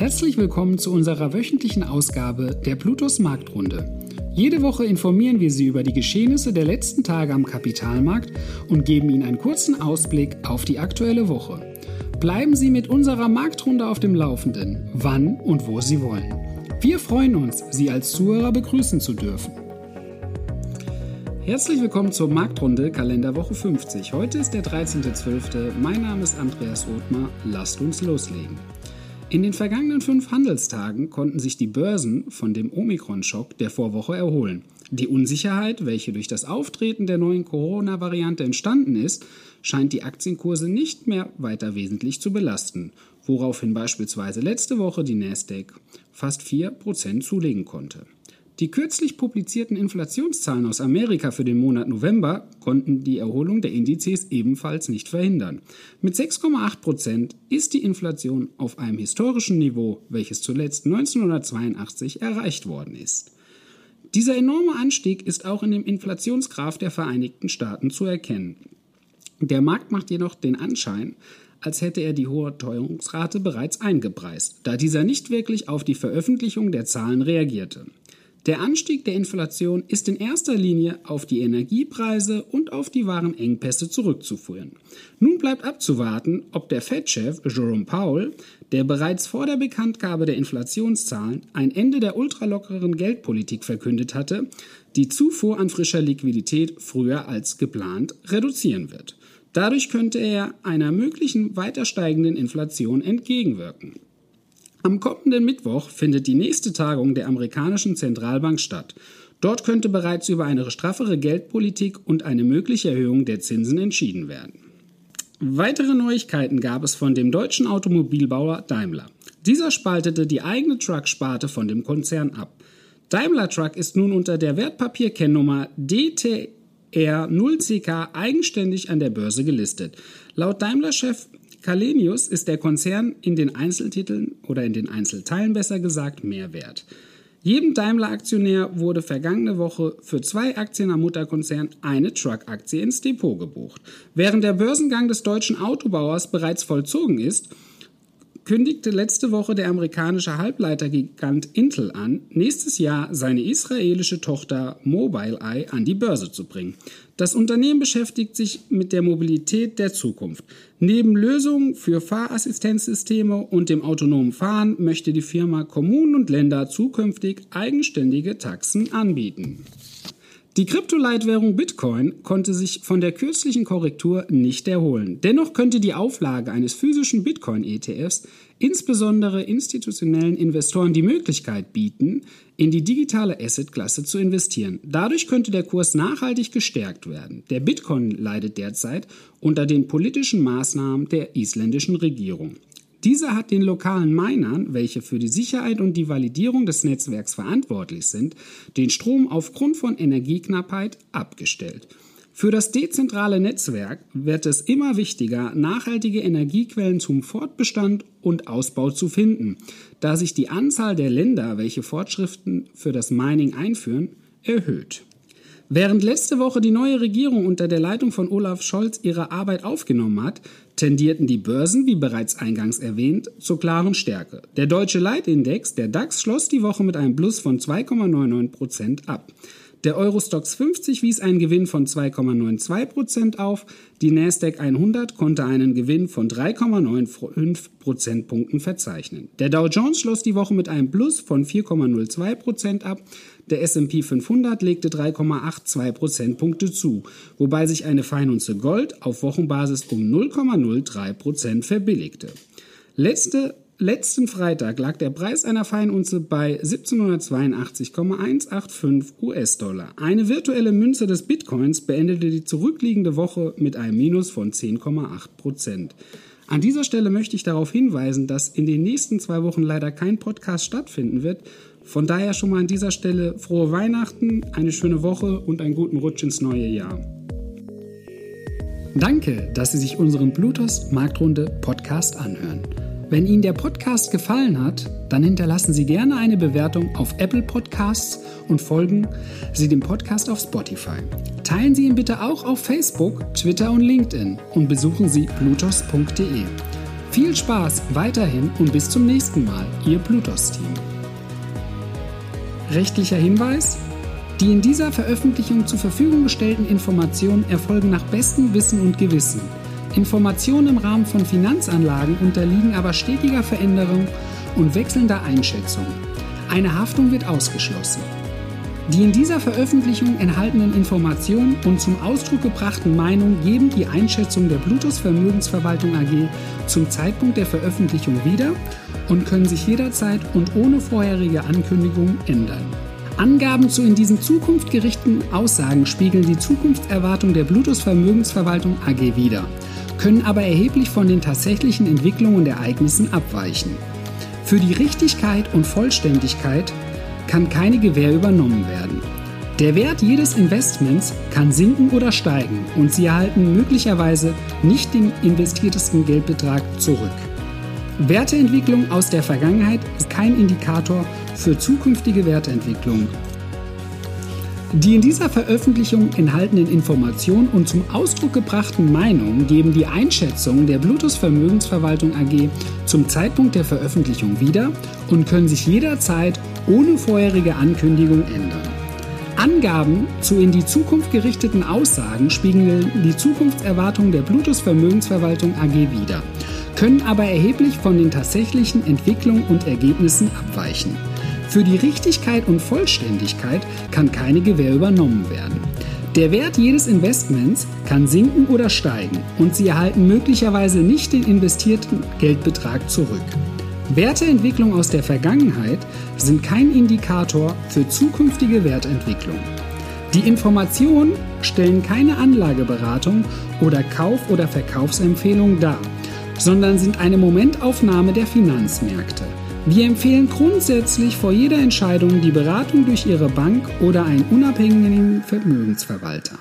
Herzlich willkommen zu unserer wöchentlichen Ausgabe der Plutos Marktrunde. Jede Woche informieren wir Sie über die Geschehnisse der letzten Tage am Kapitalmarkt und geben Ihnen einen kurzen Ausblick auf die aktuelle Woche. Bleiben Sie mit unserer Marktrunde auf dem Laufenden, wann und wo Sie wollen. Wir freuen uns, Sie als Zuhörer begrüßen zu dürfen. Herzlich willkommen zur Marktrunde Kalenderwoche 50. Heute ist der 13.12. Mein Name ist Andreas Rothmar. Lasst uns loslegen. In den vergangenen fünf Handelstagen konnten sich die Börsen von dem Omikron-Schock der Vorwoche erholen. Die Unsicherheit, welche durch das Auftreten der neuen Corona-Variante entstanden ist, scheint die Aktienkurse nicht mehr weiter wesentlich zu belasten, woraufhin beispielsweise letzte Woche die Nasdaq fast 4% zulegen konnte. Die kürzlich publizierten Inflationszahlen aus Amerika für den Monat November konnten die Erholung der Indizes ebenfalls nicht verhindern. Mit 6,8 Prozent ist die Inflation auf einem historischen Niveau, welches zuletzt 1982 erreicht worden ist. Dieser enorme Anstieg ist auch in dem Inflationsgraph der Vereinigten Staaten zu erkennen. Der Markt macht jedoch den Anschein, als hätte er die hohe Teuerungsrate bereits eingepreist, da dieser nicht wirklich auf die Veröffentlichung der Zahlen reagierte. Der Anstieg der Inflation ist in erster Linie auf die Energiepreise und auf die Warenengpässe zurückzuführen. Nun bleibt abzuwarten, ob der Fed-Chef Jerome Powell, der bereits vor der Bekanntgabe der Inflationszahlen ein Ende der ultralockeren Geldpolitik verkündet hatte, die Zufuhr an frischer Liquidität früher als geplant reduzieren wird. Dadurch könnte er einer möglichen weiter steigenden Inflation entgegenwirken. Am kommenden Mittwoch findet die nächste Tagung der amerikanischen Zentralbank statt. Dort könnte bereits über eine straffere Geldpolitik und eine mögliche Erhöhung der Zinsen entschieden werden. Weitere Neuigkeiten gab es von dem deutschen Automobilbauer Daimler. Dieser spaltete die eigene Truck-Sparte von dem Konzern ab. Daimler Truck ist nun unter der Wertpapierkennnummer DTR0CK eigenständig an der Börse gelistet. Laut Daimler-Chef Kalenius ist der Konzern in den Einzeltiteln oder in den Einzelteilen besser gesagt mehr wert. Jedem Daimler-Aktionär wurde vergangene Woche für zwei Aktien am Mutterkonzern eine Truck-Aktie ins Depot gebucht. Während der Börsengang des deutschen Autobauers bereits vollzogen ist, kündigte letzte Woche der amerikanische Halbleitergigant Intel an, nächstes Jahr seine israelische Tochter Mobileye an die Börse zu bringen. Das Unternehmen beschäftigt sich mit der Mobilität der Zukunft. Neben Lösungen für Fahrassistenzsysteme und dem autonomen Fahren möchte die Firma Kommunen und Länder zukünftig eigenständige Taxen anbieten. Die Kryptoleitwährung Bitcoin konnte sich von der kürzlichen Korrektur nicht erholen. Dennoch könnte die Auflage eines physischen Bitcoin-ETFs insbesondere institutionellen Investoren die Möglichkeit bieten, in die digitale Assetklasse zu investieren. Dadurch könnte der Kurs nachhaltig gestärkt werden. Der Bitcoin leidet derzeit unter den politischen Maßnahmen der isländischen Regierung. Dieser hat den lokalen Minern, welche für die Sicherheit und die Validierung des Netzwerks verantwortlich sind, den Strom aufgrund von Energieknappheit abgestellt. Für das dezentrale Netzwerk wird es immer wichtiger, nachhaltige Energiequellen zum Fortbestand und Ausbau zu finden, da sich die Anzahl der Länder, welche Fortschriften für das Mining einführen, erhöht. Während letzte Woche die neue Regierung unter der Leitung von Olaf Scholz ihre Arbeit aufgenommen hat, tendierten die Börsen, wie bereits eingangs erwähnt, zur klaren Stärke. Der deutsche Leitindex, der DAX, schloss die Woche mit einem Plus von 2,99 Prozent ab. Der Eurostox 50 wies einen Gewinn von 2,92 Prozent auf. Die Nasdaq 100 konnte einen Gewinn von 3,95 Prozentpunkten verzeichnen. Der Dow Jones schloss die Woche mit einem Plus von 4,02 Prozent ab. Der S&P 500 legte 3,82 Prozentpunkte zu, wobei sich eine Feinunze Gold auf Wochenbasis um 0,03 Prozent verbilligte. Letzte Letzten Freitag lag der Preis einer Feinunze bei 1782,185 US-Dollar. Eine virtuelle Münze des Bitcoins beendete die zurückliegende Woche mit einem Minus von 10,8 Prozent. An dieser Stelle möchte ich darauf hinweisen, dass in den nächsten zwei Wochen leider kein Podcast stattfinden wird. Von daher schon mal an dieser Stelle frohe Weihnachten, eine schöne Woche und einen guten Rutsch ins neue Jahr. Danke, dass Sie sich unseren Bluetooth Marktrunde Podcast anhören. Wenn Ihnen der Podcast gefallen hat, dann hinterlassen Sie gerne eine Bewertung auf Apple Podcasts und folgen Sie dem Podcast auf Spotify. Teilen Sie ihn bitte auch auf Facebook, Twitter und LinkedIn und besuchen Sie blutos.de. Viel Spaß weiterhin und bis zum nächsten Mal, Ihr Plutos-Team. Rechtlicher Hinweis? Die in dieser Veröffentlichung zur Verfügung gestellten Informationen erfolgen nach bestem Wissen und Gewissen. Informationen im Rahmen von Finanzanlagen unterliegen aber stetiger Veränderung und wechselnder Einschätzung. Eine Haftung wird ausgeschlossen. Die in dieser Veröffentlichung enthaltenen Informationen und zum Ausdruck gebrachten Meinungen geben die Einschätzung der Bluetooth Vermögensverwaltung AG zum Zeitpunkt der Veröffentlichung wieder und können sich jederzeit und ohne vorherige Ankündigung ändern. Angaben zu in diesem Zukunft gerichteten Aussagen spiegeln die Zukunftserwartung der Bluetooth Vermögensverwaltung AG wider, können aber erheblich von den tatsächlichen Entwicklungen und Ereignissen abweichen. Für die Richtigkeit und Vollständigkeit kann keine Gewähr übernommen werden. Der Wert jedes Investments kann sinken oder steigen und Sie erhalten möglicherweise nicht den investiertesten Geldbetrag zurück. Werteentwicklung aus der Vergangenheit ist kein Indikator für zukünftige Werteentwicklung die in dieser Veröffentlichung enthaltenen Informationen und zum Ausdruck gebrachten Meinungen geben die Einschätzung der Bluetooth Vermögensverwaltung AG zum Zeitpunkt der Veröffentlichung wieder und können sich jederzeit ohne vorherige Ankündigung ändern. Angaben zu in die Zukunft gerichteten Aussagen spiegeln die Zukunftserwartungen der Bluetooth Vermögensverwaltung AG wider, können aber erheblich von den tatsächlichen Entwicklungen und Ergebnissen abweichen. Für die Richtigkeit und Vollständigkeit kann keine Gewähr übernommen werden. Der Wert jedes Investments kann sinken oder steigen und Sie erhalten möglicherweise nicht den investierten Geldbetrag zurück. Werteentwicklung aus der Vergangenheit sind kein Indikator für zukünftige Wertentwicklung. Die Informationen stellen keine Anlageberatung oder Kauf- oder Verkaufsempfehlung dar, sondern sind eine Momentaufnahme der Finanzmärkte. Wir empfehlen grundsätzlich vor jeder Entscheidung die Beratung durch Ihre Bank oder einen unabhängigen Vermögensverwalter.